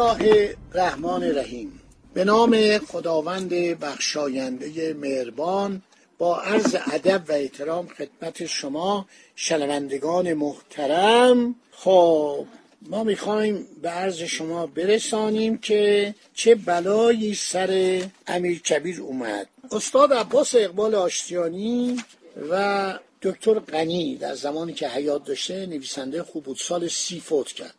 الله الرحمن الرحیم. به نام خداوند بخشاینده مهربان با عرض ادب و احترام خدمت شما شنوندگان محترم. خب ما می‌خوایم به عرض شما برسانیم که چه بلایی سر امیر کبیر اومد. استاد عباس اقبال آشتیانی و دکتر غنی در زمانی که حیات داشته نویسنده خوب بود سال سی فوت کرد.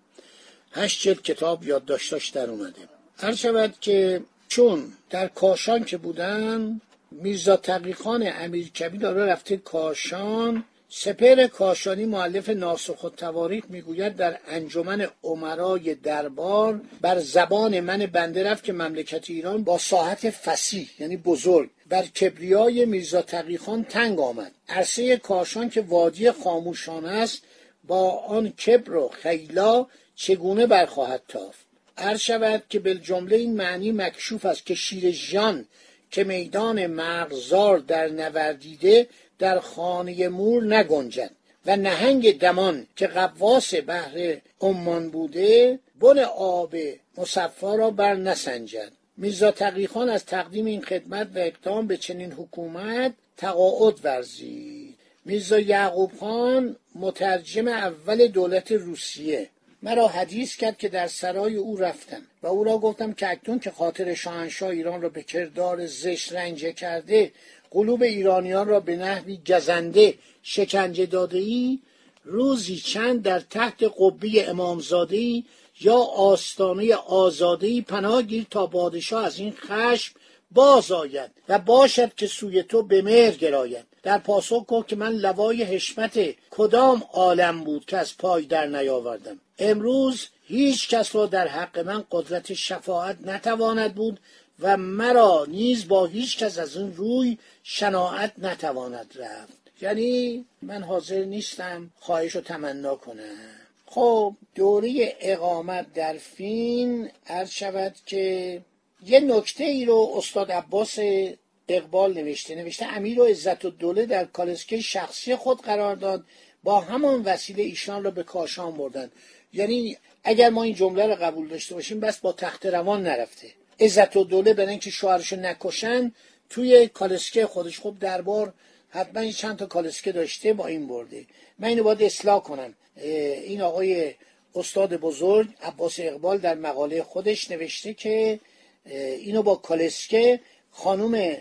هشت جلد کتاب یادداشتاش در اومده. هر شود که چون در کاشان که بودن میرزا تقیخان امیر کبیر داره رفته کاشان سپر کاشانی معلف ناسخ و تواریخ می‌گوید در انجمن عمرای دربار بر زبان من بنده رفت که مملکت ایران با ساحت فسیح یعنی بزرگ بر کبریای میرزا تقیخان تنگ آمد. عرصه کاشان که وادی خاموشان است با آن کبر و خیلا چگونه برخواهد تافت؟ هر شود که به جمله این معنی مکشوف است که شیر ژان که میدان مغزار در نوردیده در خانه مور نگنجد و نهنگ دمان که قواس بحر عمان بوده بن آب مصفا را بر نسنجد. میرزا تقیخان از تقدیم این خدمت و اقدام به چنین حکومت تقاعد ورزید. میرزا یعقوب خان مترجم اول دولت روسیه. مرا حدیث کرد که در سرای او رفتم و او را گفتم که اکنون که خاطر شاهنشاه ایران را به کردار زشت رنجه کرده قلوب ایرانیان را به نحوی گزنده شکنجه داده ای روزی چند در تحت قبه امامزاده ای یا آستانه آزاده ای پناه گیر تا پادشاه از این خشم باز آید و باشد که سوی تو به مهر گراید. در پاسخ گفت که من لوای حشمت کدام عالم بود که از پای در نیاوردم. امروز هیچ کس را در حق من قدرت شفاعت نتواند بود و مرا نیز با هیچ کس از این روی شناعت نتواند رفت. یعنی من حاضر نیستم خواهش و تمنا کنم. خب دوره اقامت در فین عرض شود که یه نکته ای رو استاد عباس اقبال نوشته. نوشته امیر و عزت الدوله در کالسکه شخصی خود قرار داد. با همان وسیله ایشان را به کاشان بردن یعنی اگر ما این جمله رو قبول داشته باشیم بس با تخت روان نرفته. عزت الدوله برای اینکه شوهرشو نکشن توی کالسکه خودش. خب دربار حتما چند تا کالسکه داشته با این برده. من اینو باید اصلاح کنم. این آقای استاد بزرگ عباس اقبال در مقاله خودش نوشته که اینو با کالسکه خانم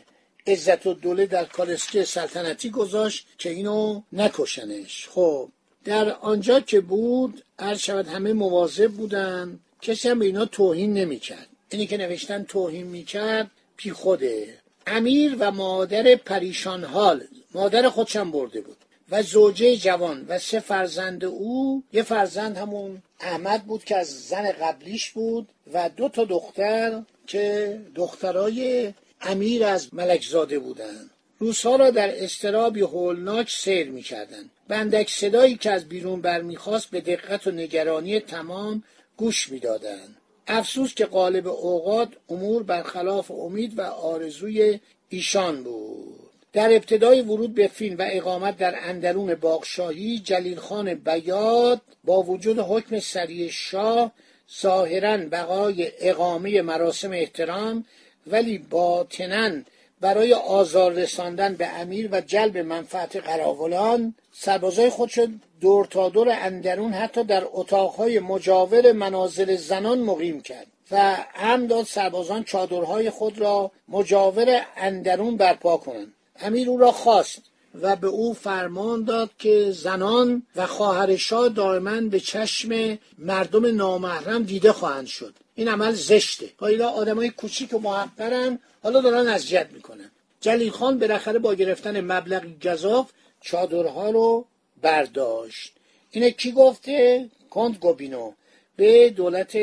عزت الدوله در کالسکه سلطنتی گذاشت که اینو نکشنش. خب در آنجا که بود هر شود همه مواظب بودن کسی هم به اینا توهین نمی‌کرد. اینی که نوشتن توهین می‌کرد پی خوده امیر و مادر پریشان حال مادر خودشم برده بود و زوجه جوان و سه فرزند او یه فرزند همون احمد بود که از زن قبلیش بود و دو تا دختر که دخترای امیر از ملکزاده بودند روزها را در استرابی هولناک سیر می‌کردند. بندک صدایی که از بیرون برمیخواست به دقت و نگرانی تمام گوش می‌دادند. افسوس که قالب اوقات امور برخلاف امید و آرزوی ایشان بود. در ابتدای ورود به فیلم و اقامت در اندرون باغشاهی جلیل خان بیاد با وجود حکم سری شاه ظاهرا بقای اقامه مراسم احترام ولی باطنا برای آزار رساندن به امیر و جلب منفعت قراولان سربازای خودش دور تا دور اندرون حتی در اتاقهای مجاور منازل زنان مقیم کرد و هم داد سربازان چادرهای خود را مجاور اندرون برپا کنند. امیر او را خواست و به او فرمان داد که زنان و خواهر شاه دائما به چشم مردم نامحرم دیده خواهند شد. این عمل زشته. حالا آدمای کوچیک و محقرن حالا دارن اذیت می‌کنن. جلیل خان بالاخره با گرفتن مبلغی گذاف چادرها رو برداشت. اینه کی گفته؟ کند گوبینو. به دولت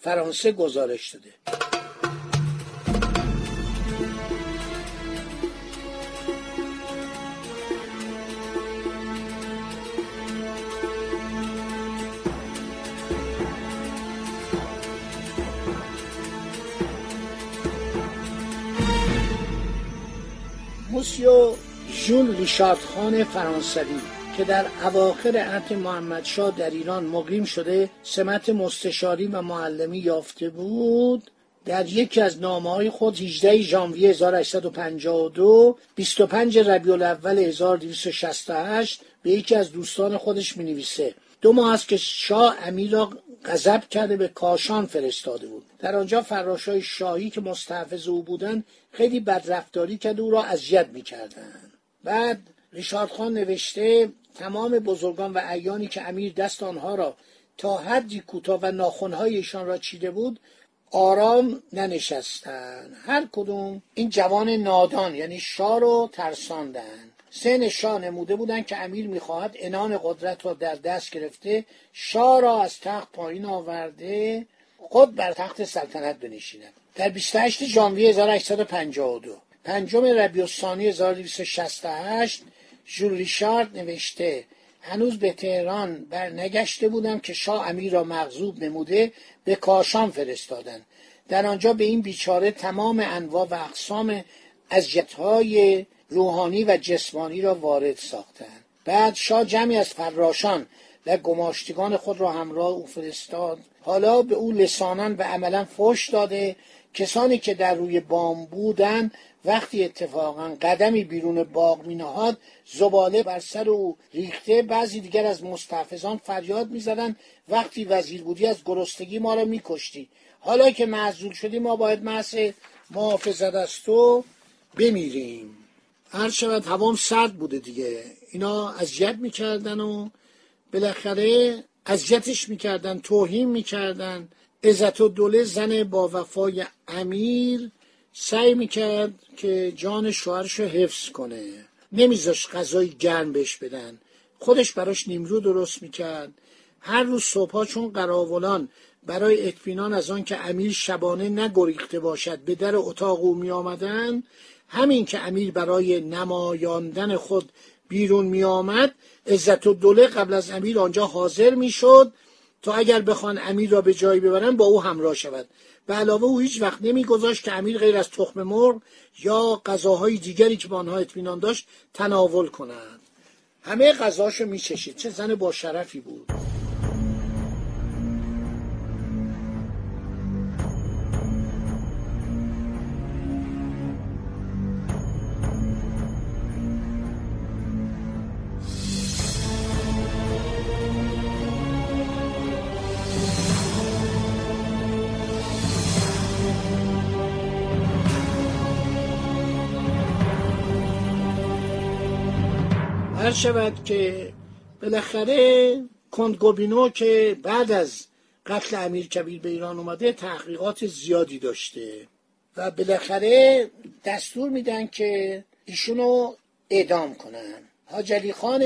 فرانسه گزارش داده. موسیو ژول ریشارد خان فرانسوی که در اواخر عهد محمدشاه در ایران مقیم شده سمت مستشاری و معلمی یافته بود. در یکی از نامه های خود 18 ژانویه 1852 25 ربیع الاول 1268 به یکی از دوستان خودش می نویسه دو ماه است که شاه امیر را غضب کرده به کاشان فرستاده بود. در آنجا فراشای شاهی که مستحفظ او بودند خیلی بدرفتاری کرده او را اذیت می‌کردند. بعد ریشارد خان نوشته تمام بزرگان و ایانی که امیر دست آنها را تا حدی کوتاه و ناخونهای ایشان را چیده بود آرام ننشستند. هر کدوم این جوان نادان یعنی شاه رو ترساندند. سه شاه نموده بودند که امیر می‌خواهد انان قدرت را در دست گرفته شاه را از تخت پایین آورده خود بر تخت سلطنت بنشیند. در 28 ژانویه 1852 پنجم ربیع الثانی 1268 ژول ریشارد نوشته هنوز به تهران بر نگشته بودم که شاه امیر را مغضوب نموده به کاشان فرستادند در آنجا به این بیچاره تمام انواع و اقسام اذیت‌های روحانی و جسمانی را وارد ساختند بعد شاه جمعی از فراشان و گماشتگان خود را همراه او فرستاد. حالا به او لسانان و عملا فش داده. کسانی که در روی بام بودند وقتی اتفاقا قدمی بیرون باغ می نهاد زباله بر سر او ریخته. بعضی دیگر از مستحفظان فریاد می‌زدند. وقتی وزیر بودی از گرستگی ما را میکشتی. حالا که معزول شدی ما باید محض محافظت از تو بمیریم. هر شود هوام سرد بوده دیگه. اینا اذیت می‌کردن و بالاخره اذیتش می‌کردن توهین می‌کردن. عزت و دوله زن با وفای امیر سعی می‌کرد که جان شوهرش رو حفظ کنه. نمیذاش غذای گرم بهش بدن. خودش براش نیمرو درست می‌کرد. هر روز صبحها چون قراولان برای اطمینان از آن که امیر شبانه نگریخته باشد به در اتاق او می همین که امیر برای نمایاندن خود بیرون می آمد عزت و دوله قبل از امیر آنجا حاضر می شد تا اگر بخوان امیر را به جایی ببرن با او همراه شود. به علاوه او هیچ وقت نمیگذاشت که امیر غیر از تخم مرغ یا غذاهای دیگری که با آنها اطمینان داشت تناول کنند همه غذاشو میچشید. چه زن با شرفی بود. هر شود که بالاخره کندگوبینو که بعد از قتل امیر کبیر به ایران اومده تحقیقات زیادی داشته و بالاخره دستور میدن که ایشونو اعدام کنن. حاج علی خان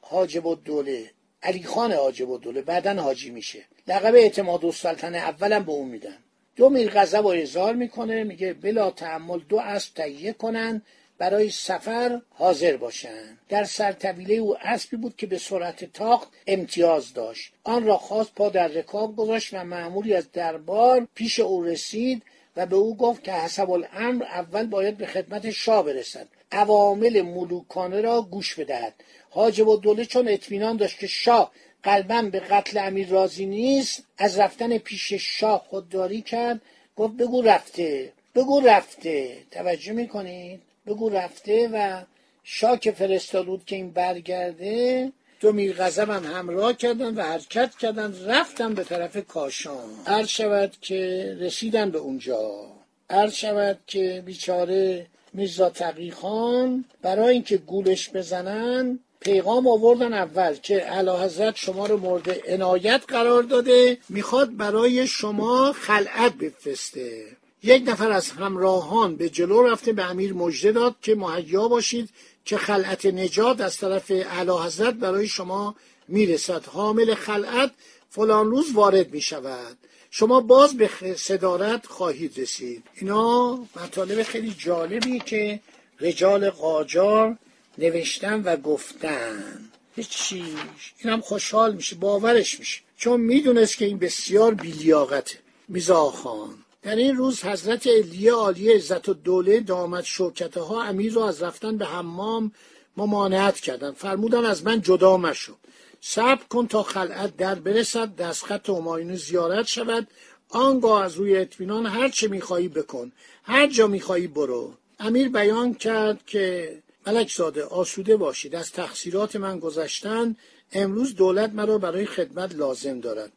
حاجب الدوله علی خان حاجب الدوله بعدا حاجی میشه. لقب اعتماد السلطنه اولم به اون میدن. دو میر غضب و اظهار می‌کنه میگه بلا تحمل دو اسب تهیه کنن. برای سفر حاضر باشند. در سرطویله او اسبی بود که به سرعت تاخت امتیاز داشت. آن را خواست پا در رکاب گذاشت و معمولی از دربار پیش او رسید و به او گفت که حسب الامر اول باید به خدمت شاه برسد. عوامل ملوکانه را گوش بدهد. حاجب الدوله چون اطمینان داشت که شاه قلبا به قتل امیر راضی نیست از رفتن پیش شاه خودداری کرد گفت بگو رفته بگو رفته. توجه می‌کنید؟ بگو رفته و شاک فرستاد که این برگرده. دو میر غضب هم همراه کردن و حرکت کردن رفتن به طرف کاشان. عرض شود که رسیدن به اونجا. عرض شود که بیچاره میرزا تقی خان برای اینکه گولش بزنن پیغام آوردن اول که اعلی حضرت شما رو مورد عنایت قرار داده می‌خواد برای شما خلعت بفرسته. یک نفر از همراهان به جلو رفته به امیر مژده داد که مهیا باشید که خلعت نجات از طرف اعلی حضرت برای شما می‌رسد. حامل خلعت فلان روز وارد می شود شما باز به صدارت خواهید رسید. اینا مطالب خیلی جالبی که رجال قاجار نوشتن و گفتن. هیچی این هم خوشحال میشه باورش میشه. چون می‌دونست که این بسیار بیلیاقته. میزا خان. در این روز حضرت علیه عالی عزت و دوله دامت شوکته ها امیر را از رفتن به حمام ممانعت کردند. فرمودن از من جدا مشو. صبر کن تا خلعت در برسد دستخط همایون زیارت شود. آنگاه از روی اطمینان هر چه می‌خواهی بکن. هر جا می‌خواهی برو. امیر بیان کرد که ملک زاده آسوده باشید. از تقصیرات من گذشتن امروز دولت مرا برای خدمت لازم دارد.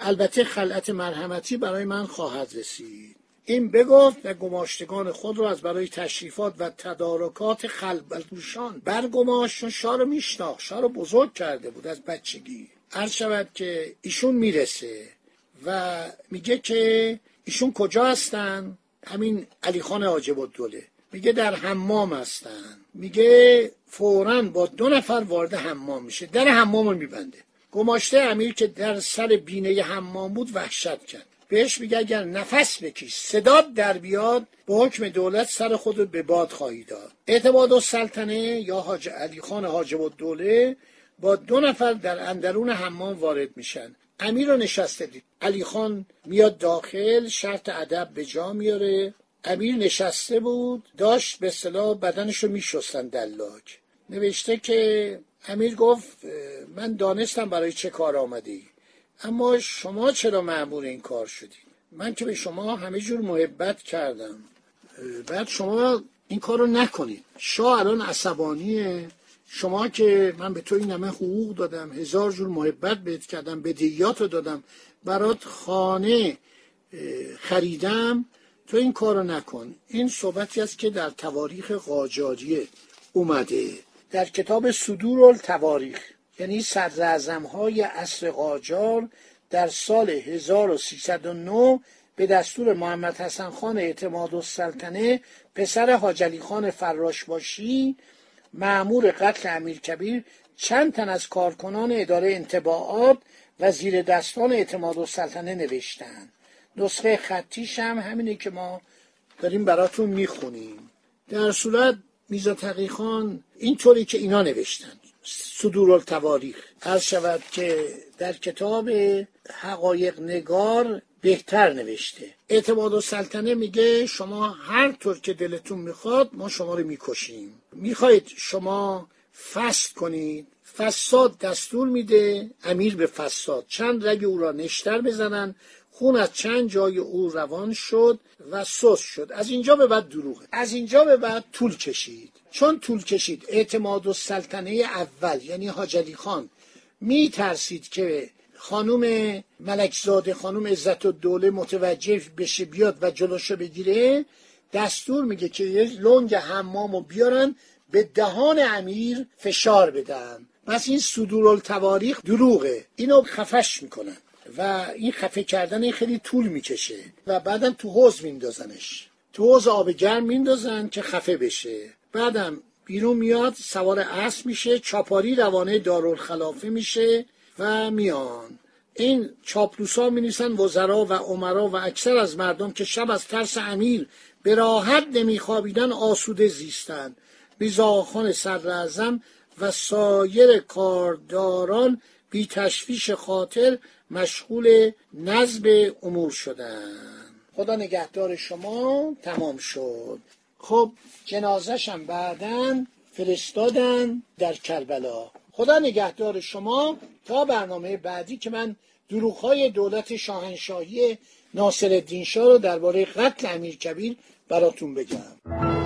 البته خلعت مرحمتی برای من خواهد رسید. این بگفت و گماشتگان خود را از برای تشریفات و تدارکات خلبلوشان برگماشت. چون شاه رو میشناخت. شاه رو بزرگ کرده بود از بچگی. عرض شود که ایشون می‌رسه و میگه که ایشون کجا هستن؟ همین علی خان حاجب الدوله. میگه در حمام هستن. میگه فورا با دو نفر وارد حمام میشه. در حمام رو میبنده. گماشته امیر که در سر بینه حمام بود وحشت کرد. بهش میگه اگر نفس بکش صداد در بیاد به حکم دولت سر خود به باد خواهی داد. اعتماد و سلطنه یا حاج علی خان حاجب الدوله با دو نفر در اندرون حمام وارد میشن. امیر رو نشسته دید. علی خان میاد داخل شرط ادب به جا میاره. امیر نشسته بود داشت به صلاح بدنش رو میشستن دلاک. نوشته که امیر گفت من دانستم برای چه کار آمدی اما شما چرا معمول این کار شدی؟ من که به شما همه جور محبت کردم. بعد شما این کار رو نکنید. شاه الان عصبانیه. شما که من به تو این همه حقوق دادم هزار جور محبت بهت کردم بدهیات رو دادم برات خانه خریدم تو این کارو نکن. این صحبتی است که در تواریخ قاجاریه اومده. در کتاب صدور التواریخ یعنی صدر های عصر قاجار در سال 1309 به دستور محمد حسن خان اعتماد السلطنه پسر حاجلی خان فراش باشی معمور قتل امیر کبیر چند تن از کارکنان اداره انتباعات و زیر دستان اعتماد السلطنه نوشتند. نسخه خطیش هم همینه که ما داریم براتون می‌خونیم. در صورت میزا تقیخان اینطوری که اینا نوشتن. صدور التواریخ. هر شود که در کتاب حقایق نگار بهتر نوشته. اعتماد و سلطنه میگه شما هر طور که دلتون می‌خواد ما شما رو می‌کشیم. می‌خواید شما فست کنید. فساد دستور میده. امیر به فساد. چند رگ او را نشتر بزنن. خون از چند جای او روان شد و سس شد. از اینجا به بعد دروغه. از اینجا به بعد طول کشید. چون طول کشید اعتماد و سلطنه اول یعنی حاجلی خان می ترسید که خانوم ملکزاده خانوم عزت و دوله متوجه بشه بیاد و جلوشو بگیره دستور میگه که یه لنگ حمامو بیارن به دهان امیر فشار بدن. پس این صدور التواریخ دروغه. اینو خفش می‌کنن. و این خفه کردن خیلی طول می‌کشه و بعدم تو حوز میندازنش. تو حوز آب گرم میندازن که خفه بشه. بعدم بیرون میاد سوار اسب میشه چاپاری روانه دارالخلافه میشه و میان. این چاپلوسا می نیسن وزرا و عمرا و اکثر از مردم که شب از ترس امیر به راحت نمیخوابیدن آسوده زیستند بیزاخان صدر و سایر کارداران بی تشویش خاطر مشغول نزب امور شدن. خدا نگهدار شما تمام شد. خب جنازشم بعدا فرستادن در کربلا. خدا نگهدار شما تا برنامه بعدی که من دروغهای دولت شاهنشاهی ناصر الدین شاه رو درباره قتل امیر کبیر براتون بگم.